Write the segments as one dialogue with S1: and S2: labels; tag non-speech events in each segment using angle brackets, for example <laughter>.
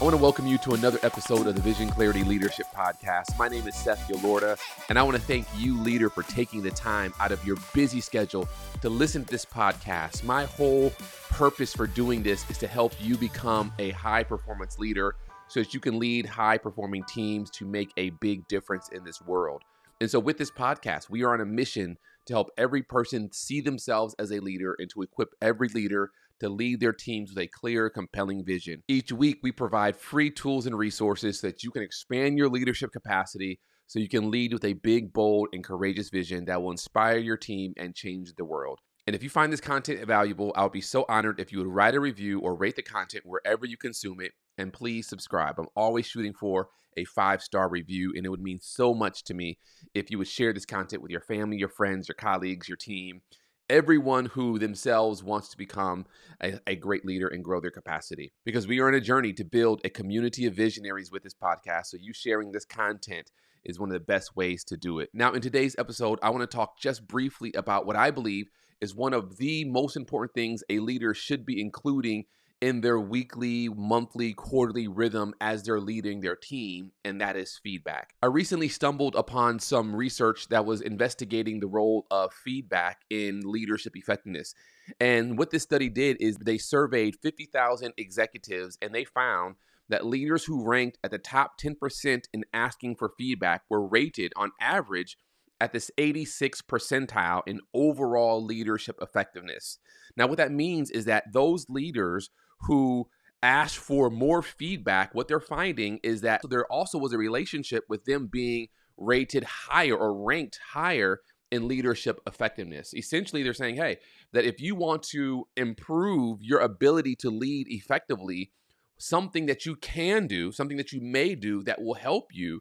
S1: I want to welcome you to another episode of the Vision Clarity Leadership Podcast. My name is Seth Yelorda, and I want to thank you, leader, for taking the time out of your busy schedule to listen to this podcast. My whole purpose for doing this is to help you become a high performance leader so that you can lead high performing teams to make a big difference in this world. And so, with this podcast, we are on a mission to help every person see themselves as a leader and to equip every leader to lead their teams with a clear, compelling vision. Each week, we provide free tools and resources so that you can expand your leadership capacity so you can lead with a big, bold, and courageous vision that will inspire your team and change the world. And if you find this content valuable, I would be so honored if you would write a review or rate the content wherever you consume it. And please subscribe. I'm always shooting for a five star review, and it would mean so much to me if you would share this content with your family, your friends, your colleagues, your team everyone who themselves wants to become a, a, great leader and grow their capacity. Because we are on a journey to build a community of visionaries with this podcast. So, you sharing this content is one of the best ways to do it. Now, in today's episode, I want to talk just briefly about what I believe is one of the most important things a leader should be including in their weekly, monthly, quarterly rhythm as they're leading their team, and that is feedback. I recently stumbled upon some research that was investigating the role of feedback in leadership effectiveness. And what this study did is they surveyed 50,000 executives and they found that leaders who ranked at the top 10% in asking for feedback were rated on average at this 86 percentile in overall leadership effectiveness. Now, what that means is that those leaders who ask for more feedback, what they're finding is that there also was a relationship with them being rated higher or ranked higher in leadership effectiveness. Essentially, they're saying, hey, that if you want to improve your ability to lead effectively, something that you can do, something that you may do that will help you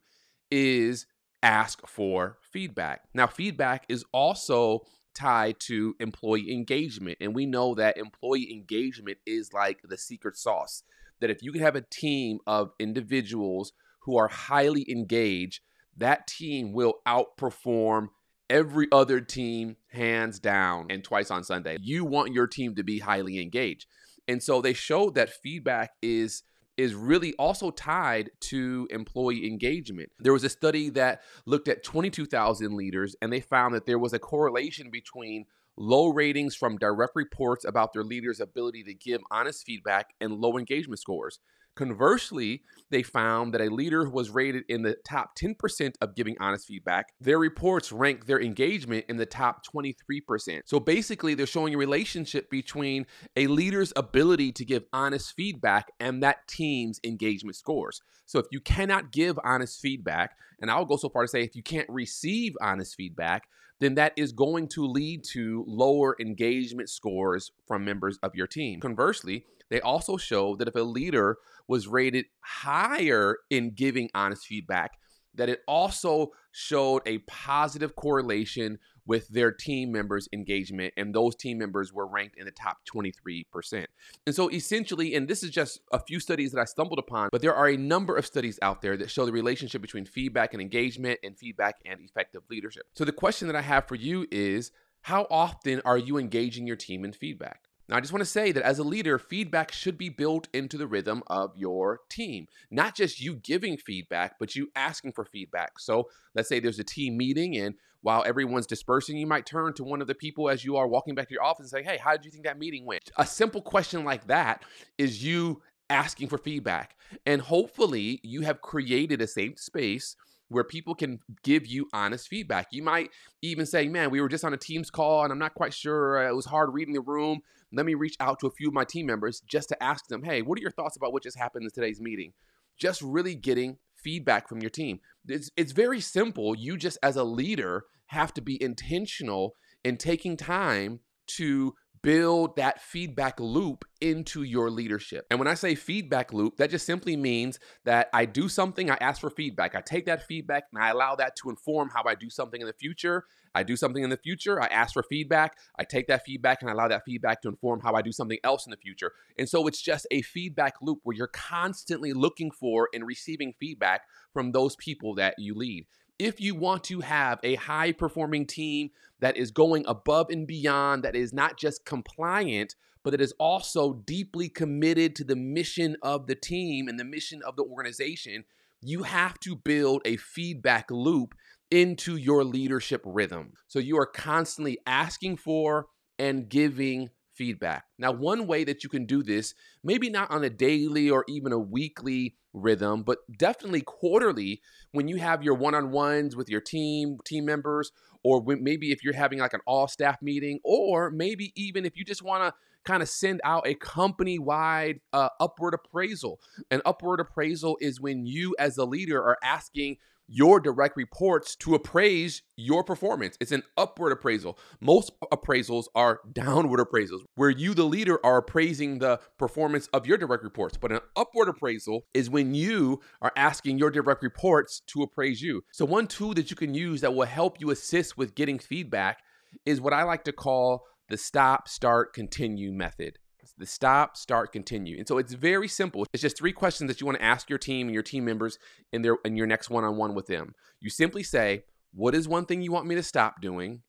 S1: is ask for feedback. Now, feedback is also tied to employee engagement. And we know that employee engagement is like the secret sauce. That if you can have a team of individuals who are highly engaged, that team will outperform every other team hands down and twice on Sunday. You want your team to be highly engaged. And so they showed that feedback is is really also tied to employee engagement. There was a study that looked at 22,000 leaders and they found that there was a correlation between low ratings from direct reports about their leaders' ability to give honest feedback and low engagement scores. Conversely, they found that a leader was rated in the top 10% of giving honest feedback. Their reports rank their engagement in the top 23%. So basically, they're showing a relationship between a leader's ability to give honest feedback and that team's engagement scores. So if you cannot give honest feedback, and I'll go so far to say if you can't receive honest feedback, then that is going to lead to lower engagement scores from members of your team. Conversely, they also show that if a leader was rated higher in giving honest feedback, that it also showed a positive correlation with their team members' engagement, and those team members were ranked in the top 23%. And so, essentially, and this is just a few studies that I stumbled upon, but there are a number of studies out there that show the relationship between feedback and engagement, and feedback and effective leadership. So, the question that I have for you is how often are you engaging your team in feedback? Now, I just want to say that as a leader, feedback should be built into the rhythm of your team. Not just you giving feedback, but you asking for feedback. So let's say there's a team meeting, and while everyone's dispersing, you might turn to one of the people as you are walking back to your office and say, Hey, how did you think that meeting went? A simple question like that is you asking for feedback. And hopefully, you have created a safe space where people can give you honest feedback. You might even say, Man, we were just on a Teams call and I'm not quite sure. Uh, it was hard reading the room. Let me reach out to a few of my team members just to ask them, Hey, what are your thoughts about what just happened in today's meeting? Just really getting feedback from your team. It's, it's very simple. You just, as a leader, have to be intentional in taking time to build that feedback loop into your leadership. And when I say feedback loop, that just simply means that I do something, I ask for feedback. I take that feedback and I allow that to inform how I do something in the future. I do something in the future, I ask for feedback. I take that feedback and I allow that feedback to inform how I do something else in the future. And so it's just a feedback loop where you're constantly looking for and receiving feedback from those people that you lead. If you want to have a high performing team that is going above and beyond, that is not just compliant, but that is also deeply committed to the mission of the team and the mission of the organization, you have to build a feedback loop into your leadership rhythm. So you are constantly asking for and giving feedback. Now, one way that you can do this, maybe not on a daily or even a weekly rhythm, but definitely quarterly when you have your one on ones with your team, team members, or when, maybe if you're having like an all staff meeting, or maybe even if you just want to kind of send out a company wide uh, upward appraisal. An upward appraisal is when you, as a leader, are asking your direct reports to appraise your performance. It's an upward appraisal. Most appraisals are downward appraisals, where you, the leader, are appraising the performance of your direct reports. But an upward appraisal is when you are asking your direct reports to appraise you. So, one tool that you can use that will help you assist with getting feedback is what I like to call the stop, start, continue method the stop, start, continue. And so it's very simple. It's just three questions that you want to ask your team and your team members in their in your next one-on-one with them. You simply say, "What is one thing you want me to stop doing?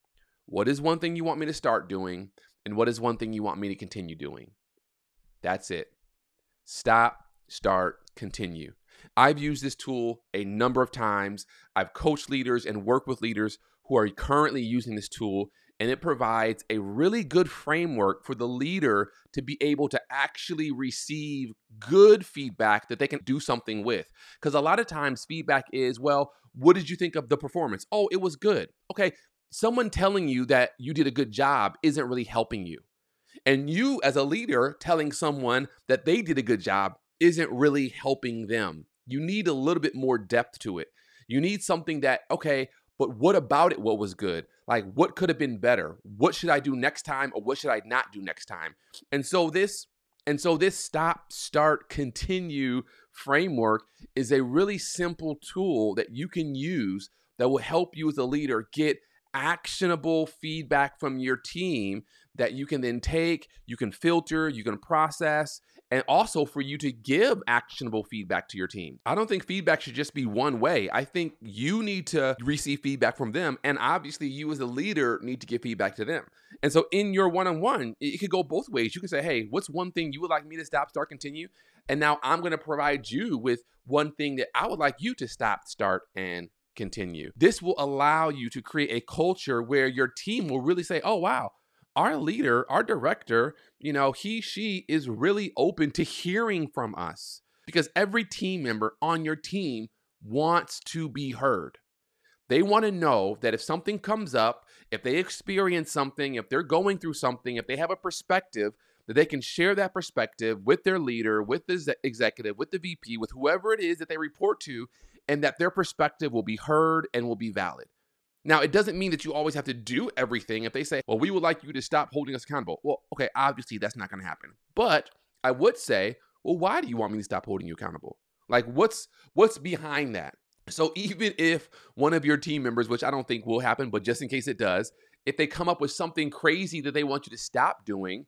S1: What is one thing you want me to start doing? And what is one thing you want me to continue doing?" That's it. Stop, start, continue. I've used this tool a number of times. I've coached leaders and worked with leaders who are currently using this tool and it provides a really good framework for the leader to be able to actually receive good feedback that they can do something with. Because a lot of times, feedback is, well, what did you think of the performance? Oh, it was good. Okay, someone telling you that you did a good job isn't really helping you. And you, as a leader, telling someone that they did a good job isn't really helping them. You need a little bit more depth to it. You need something that, okay, but what about it? What was good? Like what could have been better? What should i do next time or what should i not do next time? And so this and so this stop start continue framework is a really simple tool that you can use that will help you as a leader get actionable feedback from your team that you can then take, you can filter, you can process, and also for you to give actionable feedback to your team. I don't think feedback should just be one way. I think you need to receive feedback from them, and obviously, you as a leader need to give feedback to them. And so, in your one on one, it could go both ways. You can say, Hey, what's one thing you would like me to stop, start, continue? And now I'm going to provide you with one thing that I would like you to stop, start, and continue. This will allow you to create a culture where your team will really say, Oh, wow our leader, our director, you know, he, she is really open to hearing from us because every team member on your team wants to be heard. They want to know that if something comes up, if they experience something, if they're going through something, if they have a perspective, that they can share that perspective with their leader, with the executive, with the VP, with whoever it is that they report to, and that their perspective will be heard and will be valid. Now, it doesn't mean that you always have to do everything. If they say, well, we would like you to stop holding us accountable. Well, okay, obviously that's not going to happen. But I would say, well, why do you want me to stop holding you accountable? Like what's what's behind that? So <laughs> even if one of your team members, which I don't think will happen, but just in case it does, if they come up with something crazy that they want you to stop doing,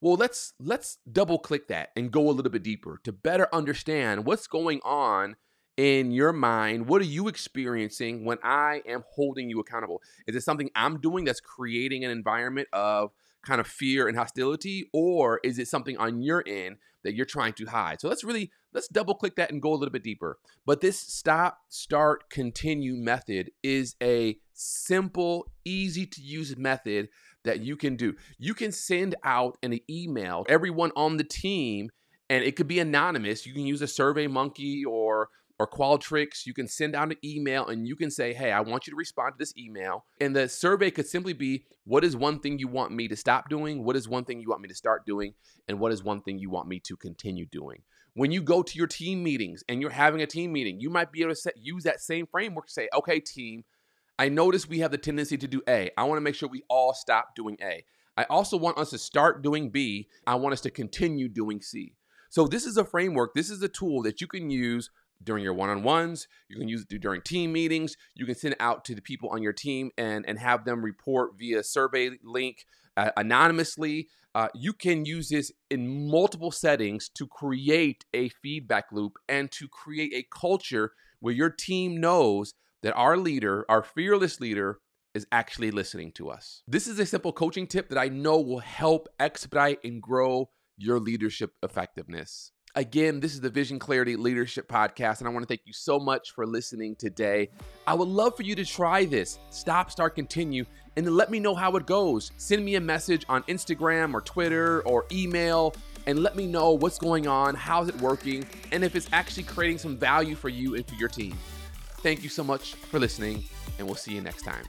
S1: well, let's let's double click that and go a little bit deeper to better understand what's going on in your mind, what are you experiencing when I am holding you accountable? Is it something I'm doing that's creating an environment of kind of fear and hostility, or is it something on your end that you're trying to hide? So let's really let's double click that and go a little bit deeper. But this stop, start, continue method is a simple, easy to use method that you can do. You can send out an email everyone on the team and it could be anonymous. You can use a survey monkey or or Qualtrics, you can send out an email and you can say, Hey, I want you to respond to this email. And the survey could simply be, What is one thing you want me to stop doing? What is one thing you want me to start doing? And what is one thing you want me to continue doing? When you go to your team meetings and you're having a team meeting, you might be able to set, use that same framework to say, Okay, team, I notice we have the tendency to do A. I want to make sure we all stop doing A. I also want us to start doing B. I want us to continue doing C. So, this is a framework, this is a tool that you can use during your one-on-ones you can use it during team meetings you can send it out to the people on your team and and have them report via survey link uh, anonymously uh, you can use this in multiple settings to create a feedback loop and to create a culture where your team knows that our leader, our fearless leader, is actually listening to us. This is a simple coaching tip that I know will help expedite and grow your leadership effectiveness. Again, this is the Vision Clarity Leadership Podcast, and I want to thank you so much for listening today. I would love for you to try this stop, start, continue, and then let me know how it goes. Send me a message on Instagram or Twitter or email and let me know what's going on, how's it working, and if it's actually creating some value for you and for your team. Thank you so much for listening, and we'll see you next time.